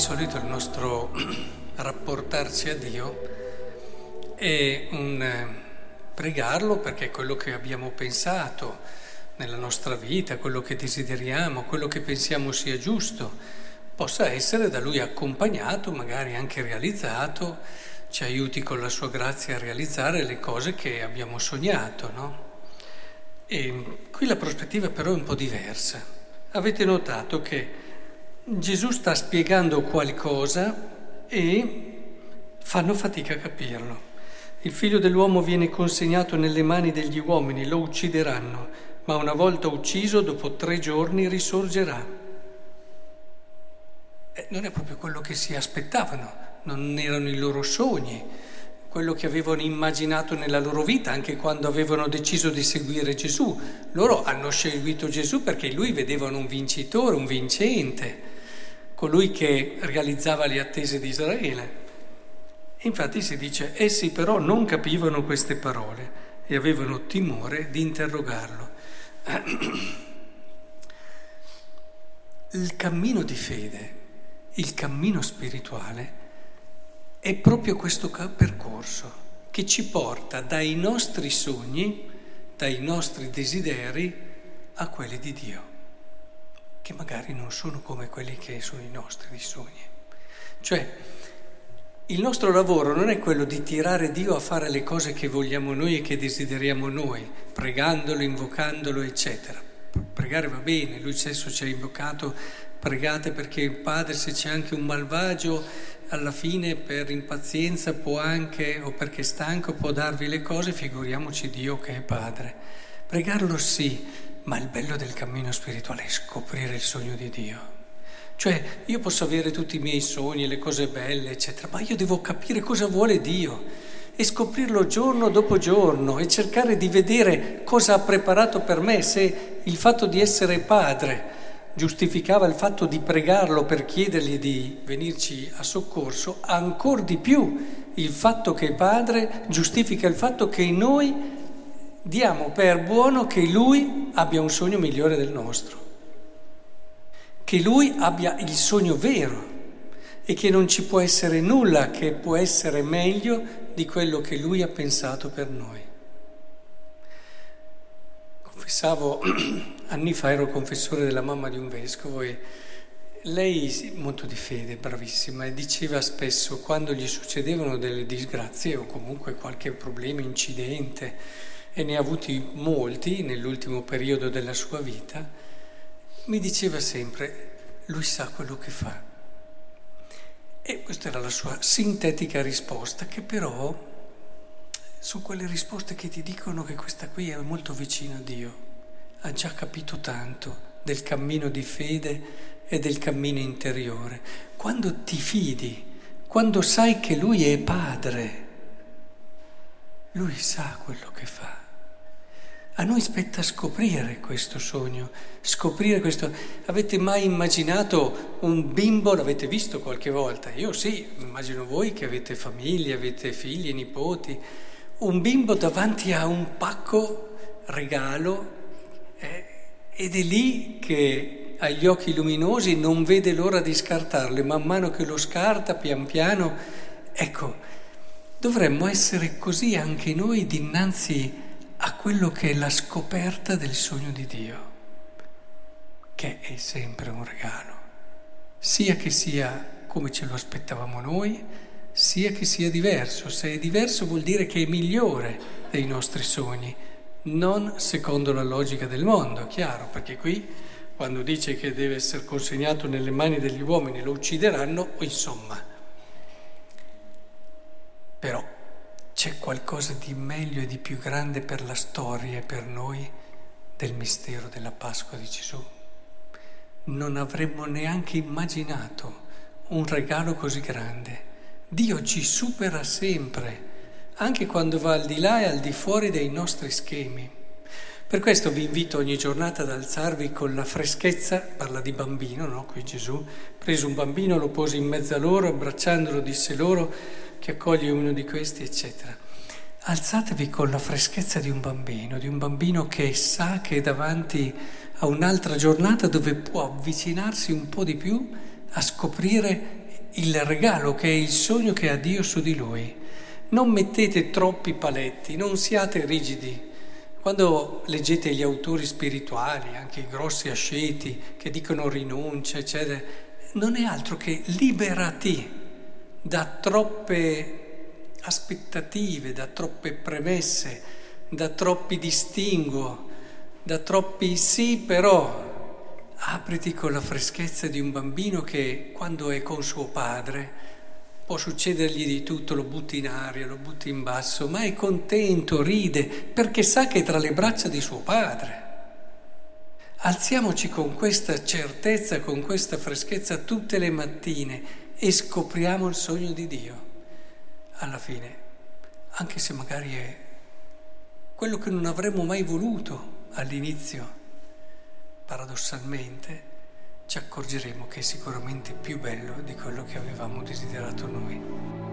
solito il nostro rapportarci a Dio è un eh, pregarlo perché è quello che abbiamo pensato nella nostra vita, quello che desideriamo, quello che pensiamo sia giusto, possa essere da Lui accompagnato, magari anche realizzato, ci aiuti con la sua grazia a realizzare le cose che abbiamo sognato, no? E qui la prospettiva però è un po' diversa. Avete notato che Gesù sta spiegando qualcosa e fanno fatica a capirlo. Il figlio dell'uomo viene consegnato nelle mani degli uomini, lo uccideranno, ma una volta ucciso, dopo tre giorni, risorgerà. Eh, non è proprio quello che si aspettavano, non erano i loro sogni, quello che avevano immaginato nella loro vita, anche quando avevano deciso di seguire Gesù. Loro hanno seguito Gesù perché lui vedevano un vincitore, un vincente colui che realizzava le attese di Israele. Infatti si dice, essi però non capivano queste parole e avevano timore di interrogarlo. Il cammino di fede, il cammino spirituale, è proprio questo percorso che ci porta dai nostri sogni, dai nostri desideri a quelli di Dio che magari non sono come quelli che sono i nostri di sogni. Cioè, il nostro lavoro non è quello di tirare Dio a fare le cose che vogliamo noi e che desideriamo noi, pregandolo, invocandolo, eccetera. Pregare va bene, lui stesso ci ha invocato, pregate perché il Padre, se c'è anche un malvagio, alla fine per impazienza può anche, o perché è stanco, può darvi le cose, figuriamoci Dio che è Padre. Pregarlo sì, ma il bello del cammino spirituale è scoprire il sogno di Dio. Cioè, io posso avere tutti i miei sogni, le cose belle, eccetera, ma io devo capire cosa vuole Dio e scoprirlo giorno dopo giorno e cercare di vedere cosa ha preparato per me, se il fatto di essere padre giustificava il fatto di pregarlo per chiedergli di venirci a soccorso, ancora di più il fatto che è padre giustifica il fatto che noi diamo per buono che lui abbia un sogno migliore del nostro, che lui abbia il sogno vero e che non ci può essere nulla che può essere meglio di quello che lui ha pensato per noi. Confessavo, anni fa ero confessore della mamma di un vescovo e lei, molto di fede, bravissima, diceva spesso quando gli succedevano delle disgrazie o comunque qualche problema, incidente, e ne ha avuti molti nell'ultimo periodo della sua vita, mi diceva sempre, lui sa quello che fa. E questa era la sua sintetica risposta, che però sono quelle risposte che ti dicono che questa qui è molto vicina a Dio, ha già capito tanto del cammino di fede e del cammino interiore. Quando ti fidi, quando sai che Lui è Padre, Lui sa quello che fa. A noi spetta scoprire questo sogno, scoprire questo. Avete mai immaginato un bimbo, l'avete visto qualche volta? Io sì, immagino voi che avete famiglie, avete figli, nipoti. Un bimbo davanti a un pacco regalo eh, ed è lì che ha gli occhi luminosi, non vede l'ora di scartarlo man mano che lo scarta pian piano, ecco, dovremmo essere così anche noi dinanzi a a quello che è la scoperta del sogno di Dio, che è sempre un regalo, sia che sia come ce lo aspettavamo noi, sia che sia diverso. Se è diverso vuol dire che è migliore dei nostri sogni, non secondo la logica del mondo, chiaro, perché qui quando dice che deve essere consegnato nelle mani degli uomini lo uccideranno, insomma. Però c'è qualcosa di meglio e di più grande per la storia e per noi del mistero della Pasqua di Gesù. Non avremmo neanche immaginato un regalo così grande. Dio ci supera sempre, anche quando va al di là e al di fuori dei nostri schemi. Per questo vi invito ogni giornata ad alzarvi con la freschezza, parla di bambino, no? Qui Gesù prese un bambino, lo pose in mezzo a loro, abbracciandolo disse loro, che accoglie uno di questi, eccetera. Alzatevi con la freschezza di un bambino, di un bambino che sa che è davanti a un'altra giornata dove può avvicinarsi un po' di più a scoprire il regalo, che è il sogno che ha Dio su di lui. Non mettete troppi paletti, non siate rigidi. Quando leggete gli autori spirituali, anche i grossi asceti che dicono rinuncia, eccetera, non è altro che liberati da troppe aspettative, da troppe premesse, da troppi distinguo, da troppi sì però. Apriti con la freschezza di un bambino che quando è con suo padre può succedergli di tutto, lo butti in aria, lo butti in basso, ma è contento, ride, perché sa che è tra le braccia di suo padre. Alziamoci con questa certezza, con questa freschezza tutte le mattine e scopriamo il sogno di Dio. Alla fine, anche se magari è quello che non avremmo mai voluto all'inizio, paradossalmente ci accorgeremo che è sicuramente più bello di quello che avevamo desiderato noi.